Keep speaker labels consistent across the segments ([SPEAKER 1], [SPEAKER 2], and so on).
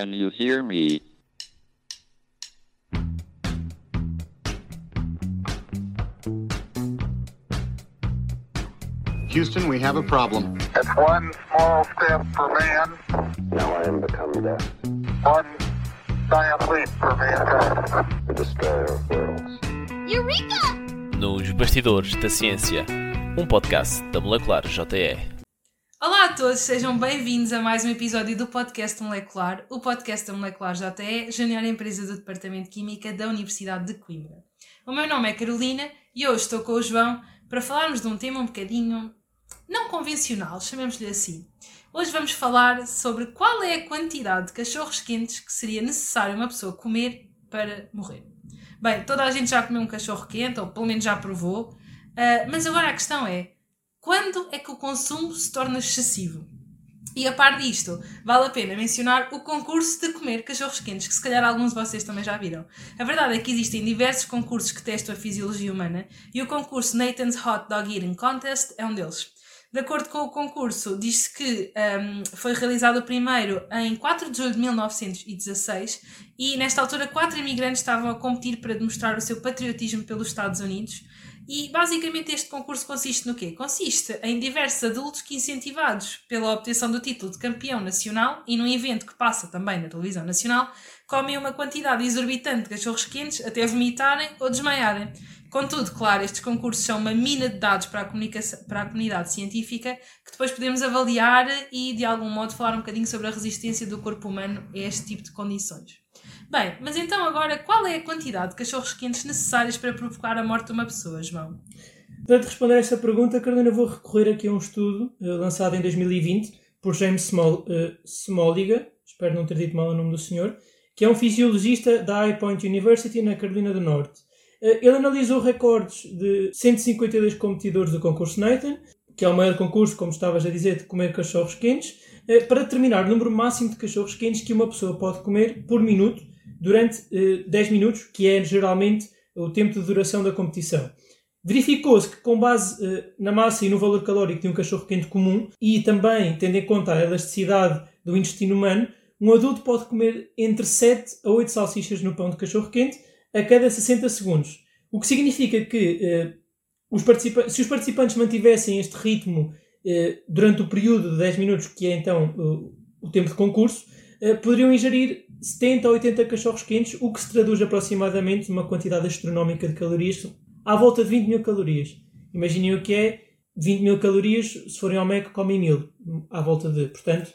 [SPEAKER 1] Can you hear me?
[SPEAKER 2] Houston, we have a problem.
[SPEAKER 3] It's one small step for man,
[SPEAKER 4] Now I am become death,
[SPEAKER 3] one giant leap for mankind.
[SPEAKER 4] the destroyer of worlds.
[SPEAKER 5] Eureka!
[SPEAKER 6] Nos Bastidores da Ciência, um podcast da Molecular JE.
[SPEAKER 7] Olá a todos, sejam bem-vindos a mais um episódio do Podcast Molecular, o podcast da Molecular JE, junior empresa do Departamento de Química da Universidade de Coimbra. O meu nome é Carolina e hoje estou com o João para falarmos de um tema um bocadinho não convencional, chamemos-lhe assim. Hoje vamos falar sobre qual é a quantidade de cachorros quentes que seria necessário uma pessoa comer para morrer. Bem, toda a gente já comeu um cachorro quente, ou pelo menos já provou, ah, mas agora a questão é: quando é que o consumo se torna excessivo? E a par disto, vale a pena mencionar o concurso de comer cachorros quentes, que se calhar alguns de vocês também já viram. A verdade é que existem diversos concursos que testam a fisiologia humana e o concurso Nathan's Hot Dog Eating Contest é um deles. De acordo com o concurso, diz-se que um, foi realizado o primeiro em 4 de julho de 1916 e, nesta altura, quatro imigrantes estavam a competir para demonstrar o seu patriotismo pelos Estados Unidos. E basicamente este concurso consiste no quê? Consiste em diversos adultos que, incentivados pela obtenção do título de campeão nacional e num evento que passa também na televisão nacional, comem uma quantidade exorbitante de cachorros quentes até vomitarem ou desmaiarem. Contudo, claro, estes concursos são uma mina de dados para a, para a comunidade científica que depois podemos avaliar e, de algum modo, falar um bocadinho sobre a resistência do corpo humano a este tipo de condições. Bem, mas então agora, qual é a quantidade de cachorros quentes necessárias para provocar a morte de uma pessoa, João?
[SPEAKER 8] Para te responder a essa pergunta, Carolina, vou recorrer aqui a um estudo eh, lançado em 2020 por James Small, eh, Smoliga, espero não ter dito mal o nome do senhor, que é um fisiologista da High Point University na Carolina do Norte. Eh, ele analisou recordes de 152 competidores do concurso Nathan, que é o maior concurso, como estavas a dizer, de comer cachorros quentes, para determinar o número máximo de cachorros quentes que uma pessoa pode comer por minuto durante eh, 10 minutos, que é geralmente o tempo de duração da competição. Verificou-se que, com base eh, na massa e no valor calórico de um cachorro quente comum e também tendo em conta a elasticidade do intestino humano, um adulto pode comer entre 7 a 8 salsichas no pão de cachorro quente a cada 60 segundos. O que significa que eh, os se os participantes mantivessem este ritmo eh, durante o período de 10 minutos, que é então o- tempo de concurso, poderiam ingerir 70 a 80 cachorros quentes, o que se traduz aproximadamente numa quantidade astronómica de calorias, à volta de 20 mil calorias. Imaginem o que é 20 mil calorias, se forem ao Mac, comem mil, à volta de. Portanto,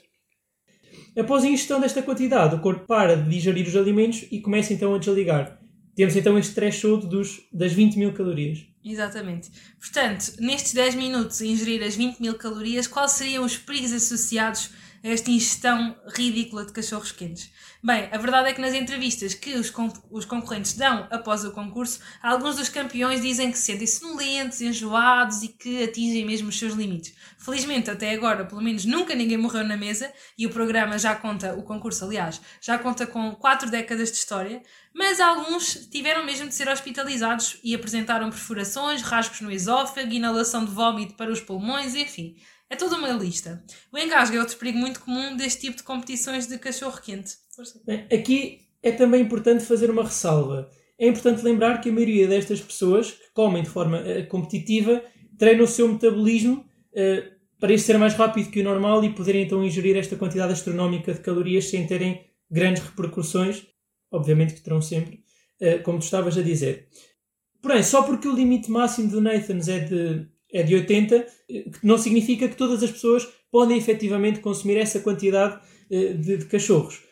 [SPEAKER 8] após a ingestão desta quantidade, o corpo para de digerir os alimentos e começa então a desligar. Temos então este threshold dos, das 20 mil calorias.
[SPEAKER 7] Exatamente. Portanto, nestes 10 minutos, a ingerir as 20 mil calorias, quais seriam os perigos associados esta ingestão ridícula de cachorros quentes? Bem, a verdade é que nas entrevistas que os, os concorrentes dão após o concurso, alguns dos campeões dizem que se sentem sonolentos, enjoados e que atingem mesmo os seus limites. Felizmente, até agora, pelo menos nunca ninguém morreu na mesa e o programa já conta, o concurso aliás, já conta com 4 décadas de história, mas alguns tiveram mesmo de ser hospitalizados e apresentaram perfurações, rasgos no esófago, inalação de vómito para os pulmões, enfim. É toda uma lista. O engasgo é outro perigo muito comum deste tipo de competições de cachorro quente. Força.
[SPEAKER 8] Bem, Aqui é também importante fazer uma ressalva. É importante lembrar que a maioria destas pessoas que comem de forma eh, competitiva treinam o seu metabolismo eh, para isso ser mais rápido que o normal e poderem então ingerir esta quantidade astronómica de calorias sem terem grandes repercussões, obviamente que terão sempre, eh, como tu estavas a dizer. Porém, só porque o limite máximo do Nathan's é de, é de 80, eh, não significa que todas as pessoas podem efetivamente consumir essa quantidade eh, de, de cachorros.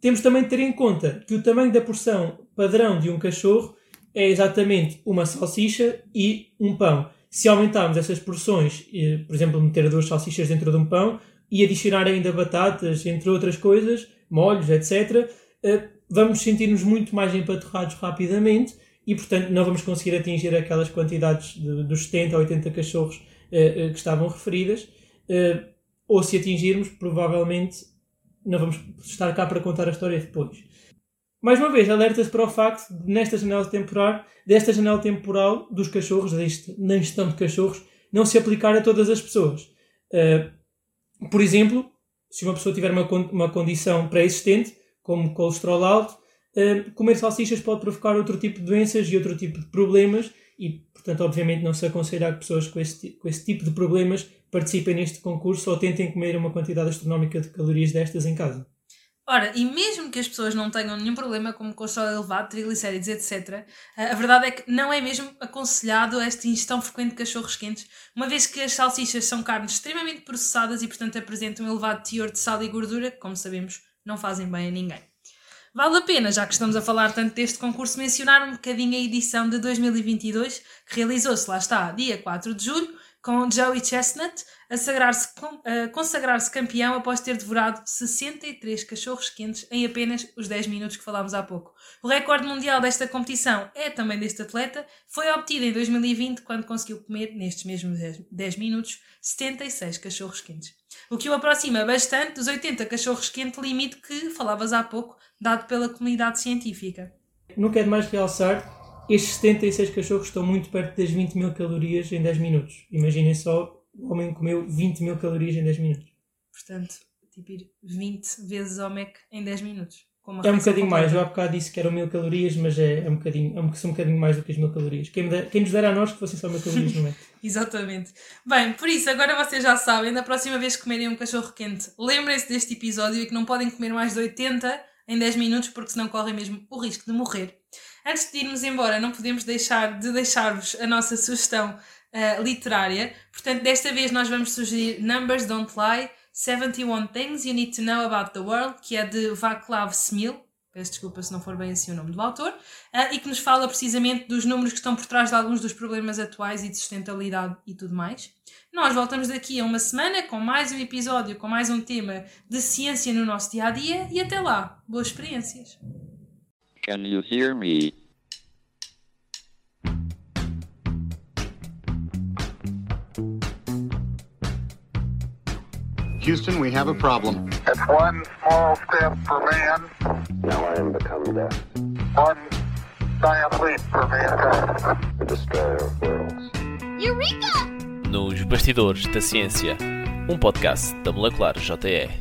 [SPEAKER 8] Temos também de ter em conta que o tamanho da porção padrão de um cachorro é exatamente uma salsicha e um pão. Se aumentarmos essas porções, eh, por exemplo, meter duas salsichas dentro de um pão e adicionar ainda batatas, entre outras coisas, molhos, etc., vamos sentir-nos muito mais empaturrados rapidamente e, portanto, não vamos conseguir atingir aquelas quantidades de- dos 70 a 80 cachorros eh, que estavam referidas. Eh, ou se atingirmos, provavelmente não vamos estar cá para contar a história depois. Mais uma vez, alerta-se para o facto de, nesta janela temporal, desta janela temporal dos cachorros, na gestão de cachorros, não se aplicar a todas as pessoas. Uh, por exemplo, se uma pessoa tiver uma, uma condição pré-existente, como colesterol alto, comer salsichas pode provocar outro tipo de doenças e outro tipo de problemas e, portanto, obviamente não se aconselha que pessoas com esse, com esse tipo de problemas participem neste concurso ou tentem comer uma quantidade astronómica de calorias destas em casa.
[SPEAKER 7] Ora, e mesmo que as pessoas não tenham nenhum problema como colesterol elevado, triglicéridos, etc., a verdade é que não é mesmo aconselhado esta ingestão frequente de cachorros quentes, uma vez que as salsichas são carnes extremamente processadas e, portanto, apresentam um elevado teor de sal e gordura, que, como sabemos, não fazem bem a ninguém. Vale a pena, já que estamos a falar tanto deste concurso, mencionar um bocadinho a edição de 2022, que realizou-se, lá está, dia 4 de julho, com Joey Chestnut a sagrar-se, a consagrar-se campeão após ter devorado 63 cachorros quentes em apenas os 10 minutos que falámos há pouco. O recorde mundial desta competição é também deste atleta, foi obtido em 2020 quando conseguiu comer, nestes mesmos 10 minutos, 76 cachorros quentes. O que o aproxima bastante dos 80 cachorros quente limite que falavas há pouco, dado pela comunidade científica.
[SPEAKER 8] Não quero mais realçar estes 76 cachorros estão muito perto das 20 mil calorias em 10 minutos. Imaginem só, o homem comeu 20 mil calorias em 10 minutos.
[SPEAKER 7] Portanto, tipo ir 20 vezes ao Mac em 10 minutos.
[SPEAKER 8] É um bocadinho completa. mais, eu há bocado disse que eram mil calorias, mas é, é um bocadinho, é um, são um bocadinho mais do que as mil calorias. Quem, der, quem nos dera a nós que fossem só mil calorias no Mac.
[SPEAKER 7] Exatamente. Bem, por isso, agora vocês já sabem, da próxima vez que comerem um cachorro quente, lembrem-se deste episódio e que não podem comer mais de 80 em 10 minutos, porque senão correm mesmo o risco de morrer. Antes de irmos embora, não podemos deixar de deixar-vos a nossa sugestão uh, literária. Portanto, desta vez nós vamos sugerir Numbers Don't Lie, 71 Things You Need to Know About the World, que é de Vaclav Smil. Peço desculpa se não for bem assim o nome do autor, uh, e que nos fala precisamente dos números que estão por trás de alguns dos problemas atuais e de sustentabilidade e tudo mais. Nós voltamos daqui a uma semana com mais um episódio, com mais um tema de ciência no nosso dia a dia, e até lá, boas experiências!
[SPEAKER 1] Can you hear me?
[SPEAKER 2] Houston, we have a problem.
[SPEAKER 3] It's one small step for man,
[SPEAKER 4] Now I am become death,
[SPEAKER 3] one giant leap for mankind.
[SPEAKER 4] the destroyer of worlds.
[SPEAKER 6] Nos Bastidores da Ciência, um podcast da Molecular JE.